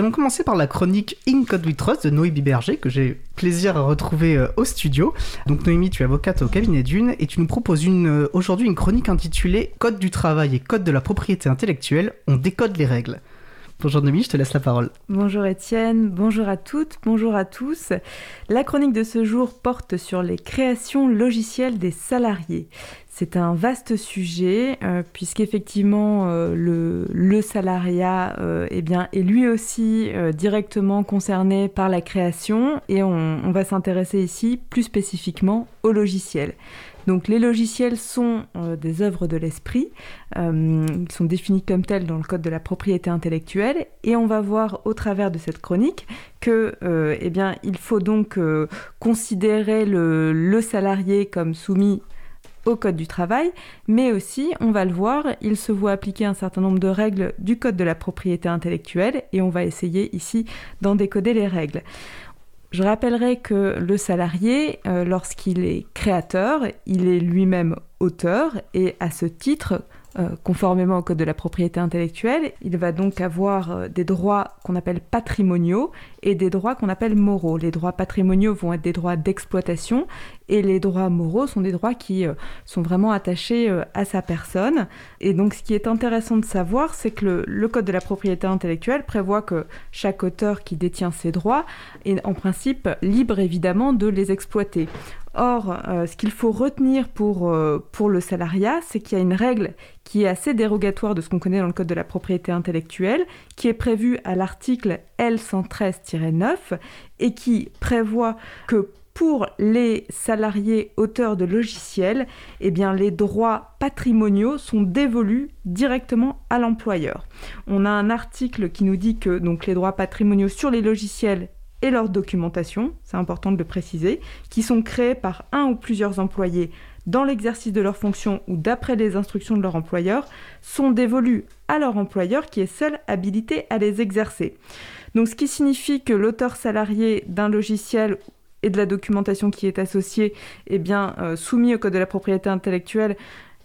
allons commencer par la chronique In Code We Trust de Noémie Berger, que j'ai plaisir à retrouver euh, au studio. Donc Noémie, tu es avocate au cabinet d'une et tu nous proposes euh, aujourd'hui une chronique intitulée Code du travail et Code de la propriété intellectuelle, on décode les règles. Bonjour Noémie, je te laisse la parole. Bonjour Étienne, bonjour à toutes, bonjour à tous. La chronique de ce jour porte sur les créations logicielles des salariés. C'est un vaste sujet euh, puisqu'effectivement euh, le, salariat euh, eh bien, est lui aussi directement concerné par la création et on, on va s'intéresser ici plus spécifiquement au logiciel. Donc les logiciels sont euh, des œuvres de l'esprit, euh, ils sont définis comme tels dans le code de la propriété intellectuelle. Et on va voir au travers de cette chronique que euh, eh il faut donc considérer le salarié comme soumis au Code du travail, mais aussi, on va le voir, il se voit appliquer un certain nombre de règles du Code de la propriété intellectuelle. Et on va essayer ici d'en décoder les règles. Je rappellerai que le salarié, euh, lorsqu'il est créateur, il est lui-même auteur et à ce titre, conformément au Code de la propriété intellectuelle, il va donc avoir euh, des droits qu'on appelle patrimoniaux et des droits qu'on appelle moraux. Les droits patrimoniaux vont être des droits d'exploitation et les droits moraux sont des droits qui euh, sont vraiment attachés euh, à sa personne. Et donc ce qui est intéressant de savoir, c'est que le, le, Code de la propriété intellectuelle prévoit que chaque auteur qui détient ses droits est en principe libre évidemment de les exploiter. Or, euh, ce qu'il faut retenir pour, euh, pour le salariat, c'est qu'il y a une règle qui est assez dérogatoire de ce qu'on connaît dans le Code de la propriété intellectuelle, qui est prévue à l'article L113-9 et qui prévoit que pour les salariés auteurs de logiciels, eh bien, les droits patrimoniaux sont dévolus directement à l'employeur. On a un article qui nous dit que donc, les droits patrimoniaux sur les logiciels et leur documentation, c'est important de le préciser, qui sont créés par un ou plusieurs employés dans l'exercice de leurs fonctions ou d'après les instructions de leur employeur, sont dévolus à leur employeur qui est seul habilité à les exercer. Donc ce qui signifie que l'auteur salarié d'un logiciel et de la documentation qui est associée est bien euh, soumis au code de la propriété intellectuelle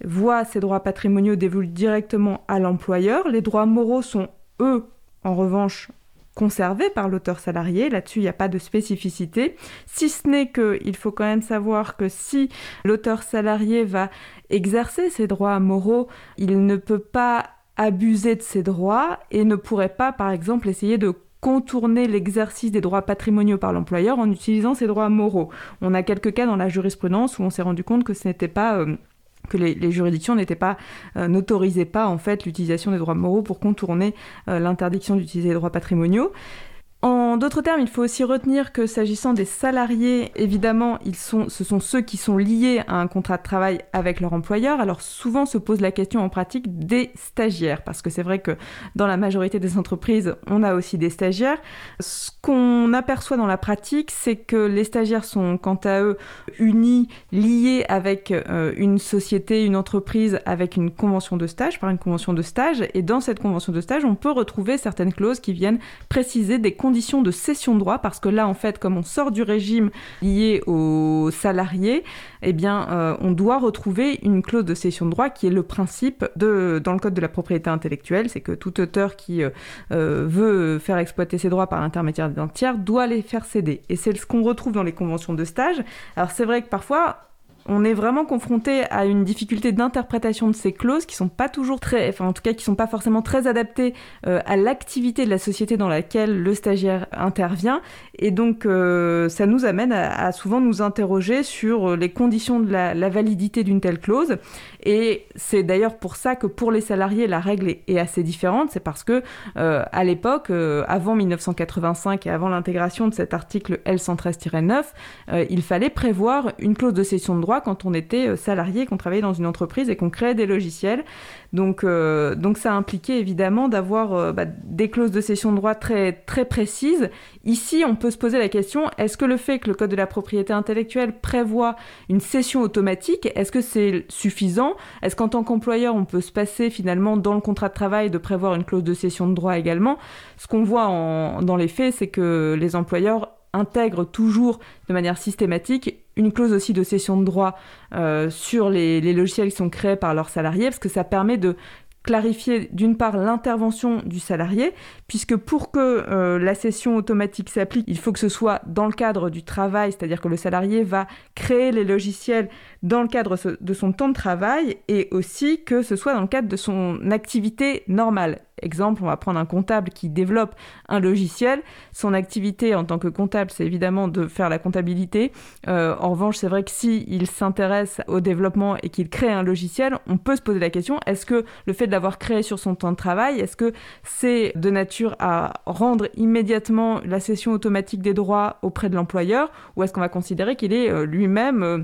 voit ses droits patrimoniaux dévolus directement à l'employeur. Les droits moraux sont, eux, en revanche, conservé par l'auteur salarié. Là-dessus, il n'y a pas de spécificité. Si ce n'est qu'il faut quand même savoir que si l'auteur salarié va exercer ses droits moraux, il ne peut pas abuser de ses droits et ne pourrait pas, par exemple, essayer de contourner l'exercice des droits patrimoniaux par l'employeur en utilisant ses droits moraux. On a quelques cas dans la jurisprudence où on s'est rendu compte que ce n'était pas... Euh, que les, juridictions n'étaient pas euh, n'autorisaient pas en fait l'utilisation des droits moraux pour contourner euh, l'interdiction d'utiliser les droits patrimoniaux. En d'autres termes, il faut aussi retenir que s'agissant des salariés, évidemment, ils sont, ce sont ceux qui sont liés à un contrat de travail avec leur employeur. Alors souvent se pose la question en pratique des stagiaires, parce que c'est vrai que dans la majorité des entreprises, on a aussi des stagiaires. Ce qu'on aperçoit dans la pratique, c'est que les stagiaires sont quant à eux unis, liés avec euh, une société, une entreprise, avec une convention de stage, par une convention de stage. Et dans cette convention de stage, on peut retrouver certaines clauses qui viennent préciser des conditions de cession de droit, parce que là, en fait, comme on sort du régime lié aux salariés, eh bien, euh, on doit retrouver une clause de cession de droit qui est le principe de, dans le code de la propriété intellectuelle, c'est que tout auteur qui euh, euh, veut faire exploiter ses droits par l'intermédiaire d'un tiers doit les faire céder. Et c'est ce qu'on retrouve dans les conventions de stage. Alors c'est vrai que parfois, on est vraiment confronté à une difficulté d'interprétation de ces clauses qui sont pas toujours très, enfin en tout cas qui sont pas forcément très adaptées euh, à l'activité de la société dans laquelle le stagiaire intervient, et donc euh, ça nous amène à, souvent nous interroger sur les conditions de la validité d'une telle clause. Et c'est d'ailleurs pour ça que pour les salariés la règle est, assez différente, c'est parce que euh, à l'époque, euh, avant 1985 et avant l'intégration de cet article L113-9, euh, il fallait prévoir une clause de cession de droit quand on était salarié, qu'on travaillait dans une entreprise et qu'on créait des logiciels. Donc, euh, donc ça impliquait évidemment d'avoir euh, bah, des clauses de cession de droit très, précises. Ici, on peut se poser la question, est-ce que le fait que le Code de la propriété intellectuelle prévoit une cession automatique, est-ce que c'est suffisant? Est-ce qu'en tant qu'employeur, on peut se passer finalement dans le contrat de travail de prévoir une clause de cession de droit également? Ce qu'on voit dans les faits, c'est que les employeurs intègre toujours de manière systématique une clause aussi de cession de droit euh, sur les, logiciels qui sont créés par leurs salariés, parce que ça permet de clarifier d'une part l'intervention du salarié, puisque pour que euh, la session automatique s'applique, il faut que ce soit dans le cadre du travail, c'est-à-dire que le salarié va créer les logiciels dans le cadre de son temps de travail et aussi que ce soit dans le cadre de son activité normale. Exemple, on va prendre un comptable qui développe un logiciel. Son activité en tant que comptable, c'est évidemment de faire la comptabilité. Euh, en revanche, c'est vrai que s'il s'intéresse au développement et qu'il crée un logiciel, on peut se poser la question est-ce que le fait de l'avoir créé sur son temps de travail, est-ce que c'est de nature à rendre immédiatement la cession automatique des droits auprès de l'employeur ou est-ce qu'on va considérer qu'il est euh, lui-même euh,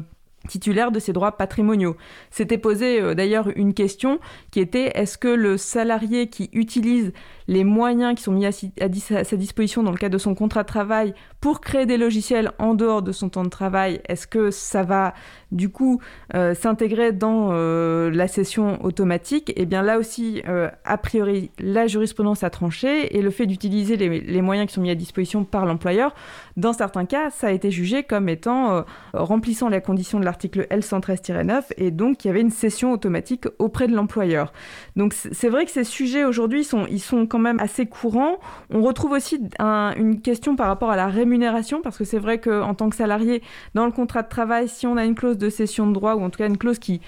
titulaire de ses droits patrimoniaux. C'était posé euh, d'ailleurs une question qui était est-ce que le salarié qui utilise les moyens qui sont mis à, sa disposition dans le cadre de son contrat de travail pour créer des logiciels en dehors de son temps de travail, est-ce que ça va du coup euh, s'intégrer dans euh, la session automatique? Eh bien là aussi, a priori, la jurisprudence a tranché et le fait d'utiliser les, moyens qui sont mis à disposition par l'employeur, dans certains cas, ça a été jugé comme étant remplissant la condition de la l'article L113-9 et donc il y avait une cession automatique auprès de l'employeur. Donc c'est vrai que ces sujets aujourd'hui sont, ils sont quand même assez courants. On retrouve aussi une question par rapport à la rémunération parce que c'est vrai qu'en tant que salarié dans le contrat de travail, si on a une clause de cession de droit ou en tout cas une clause qui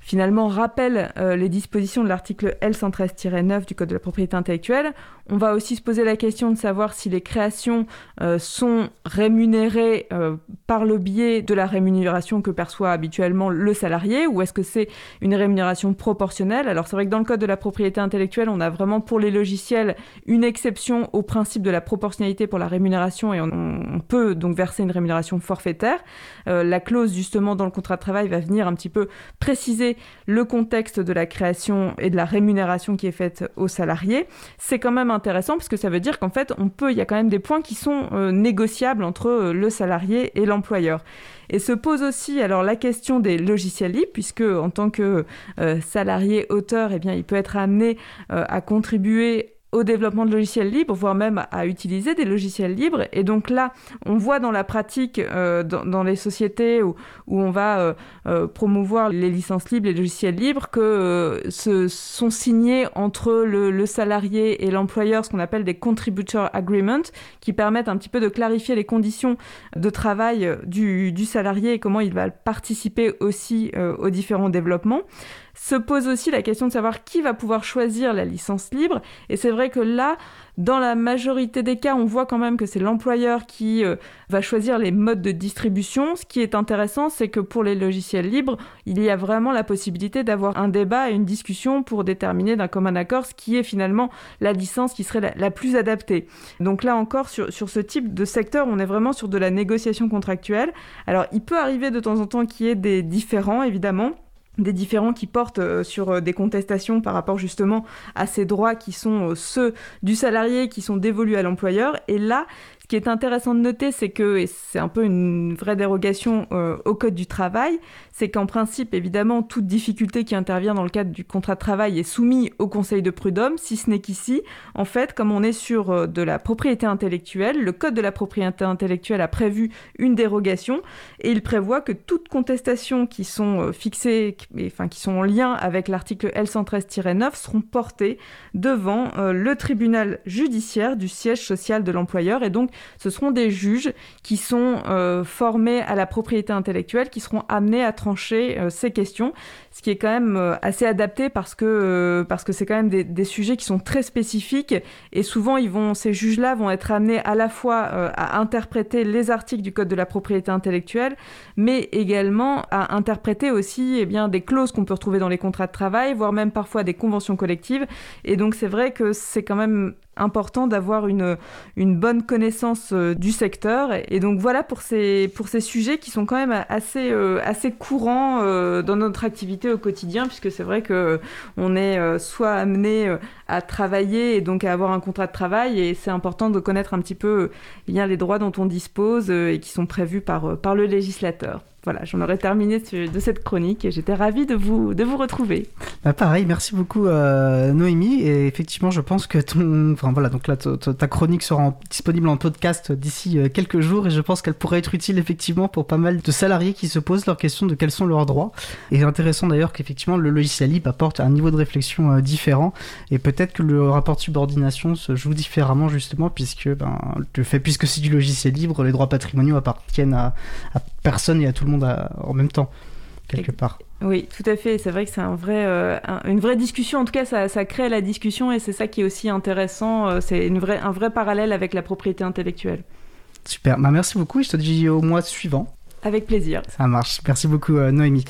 finalement rappelle euh, les dispositions de l'article L113-9 du Code de la propriété intellectuelle. On va aussi se poser la question de savoir si les créations euh, sont rémunérées euh, par le biais de la rémunération que perçoit habituellement le salarié ou est-ce que c'est une rémunération proportionnelle? Alors c'est vrai que dans le Code de la propriété intellectuelle, on a vraiment pour les logiciels une exception au principe de la proportionnalité pour la rémunération et on, on peut donc verser une rémunération forfaitaire. la clause justement dans le contrat de travail va venir un petit peu préciser le contexte de la création et de la rémunération qui est faite aux salariés, c'est quand même intéressant parce que ça veut dire qu'en fait, on peut, il y a quand même des points qui sont euh, négociables entre euh, le salarié et l'employeur. Et se pose aussi alors la question des logiciels libres, puisque en tant que euh, salarié auteur, eh bien, il peut être amené à contribuer au développement de logiciels libres, voire même à utiliser des logiciels libres. Et donc là, on voit dans la pratique, euh, dans, les sociétés où, où on va euh, euh, promouvoir les licences libres, les logiciels libres, que ce sont signés entre le, salarié et l'employeur ce qu'on appelle des contributor agreements, qui permettent un petit peu de clarifier les conditions de travail du, du salarié et comment il va participer aussi aux différents développements se pose aussi la question de savoir qui va pouvoir choisir la licence libre. Et c'est vrai que là, dans la majorité des cas, on voit quand même que c'est l'employeur qui euh, va choisir les modes de distribution. Ce qui est intéressant, c'est que pour les logiciels libres, il y a vraiment la possibilité d'avoir un débat et une discussion pour déterminer d'un commun accord ce qui est finalement la licence qui serait la, plus adaptée. Donc là encore, sur, sur ce type de secteur, on est vraiment sur de la négociation contractuelle. Alors il peut arriver de temps en temps qu'il y ait des différends, évidemment des différents qui portent euh, sur euh, des contestations par rapport justement à ces droits qui sont euh, ceux du salarié qui sont dévolus à l'employeur. Et là, qui est intéressant de noter, c'est que, et c'est un peu une vraie dérogation euh, au Code du travail, c'est qu'en principe, évidemment, toute difficulté qui intervient dans le cadre du contrat de travail est soumise au Conseil de prud'homme, si ce n'est qu'ici, en fait, comme on est sur euh, de la propriété intellectuelle, le Code de la propriété intellectuelle a prévu une dérogation et il prévoit que toutes contestations qui sont euh, fixées, enfin qui sont en lien avec l'article L113-9 seront portées devant le tribunal judiciaire du siège social de l'employeur et donc ce seront des juges qui sont euh, formés à la propriété intellectuelle, qui seront amenés à trancher euh, ces questions, ce qui est quand même euh, assez adapté parce que c'est quand même des, sujets qui sont très spécifiques et souvent ils vont ces juges-là vont être amenés à la fois à interpréter les articles du code de la propriété intellectuelle, mais également à interpréter aussi eh bien des clauses qu'on peut retrouver dans les contrats de travail, voire même parfois des conventions collectives. Et donc c'est vrai que c'est quand même important d'avoir une, une bonne connaissance euh, du secteur. Et donc voilà pour ces, pour ces sujets qui sont quand même assez, euh, assez courants euh, dans notre activité au quotidien, puisque c'est vrai que on est soit amené à travailler et donc à avoir un contrat de travail, et c'est important de connaître un petit peu bien les droits dont on dispose et qui sont prévus par, par le législateur. Voilà, j'en aurais terminé de cette chronique et j'étais ravie de vous, de vous retrouver. Bah pareil, merci beaucoup euh, Noémie. Et effectivement, je pense que ton, enfin voilà, donc là, ta chronique sera disponible en podcast d'ici euh, quelques jours et je pense qu'elle pourrait être utile effectivement pour pas mal de salariés qui se posent leur question de quels sont leurs droits. Et intéressant d'ailleurs qu'effectivement le logiciel libre apporte un niveau de réflexion euh, différent et peut-être que le rapport de subordination se joue différemment justement puisque ben, le fait puisque c'est du logiciel libre, les droits patrimoniaux appartiennent à, à personne et à tout le monde en même temps, quelque part. Oui, tout à fait. C'est vrai que c'est un vrai, euh, une vraie discussion. En tout cas, ça, ça crée la discussion et c'est ça qui est aussi intéressant. Euh, c'est une vraie, un vrai parallèle avec la propriété intellectuelle. Super. Bah, merci beaucoup je te dis au mois suivant. Avec plaisir. Ça marche. Merci beaucoup, euh, Noémie.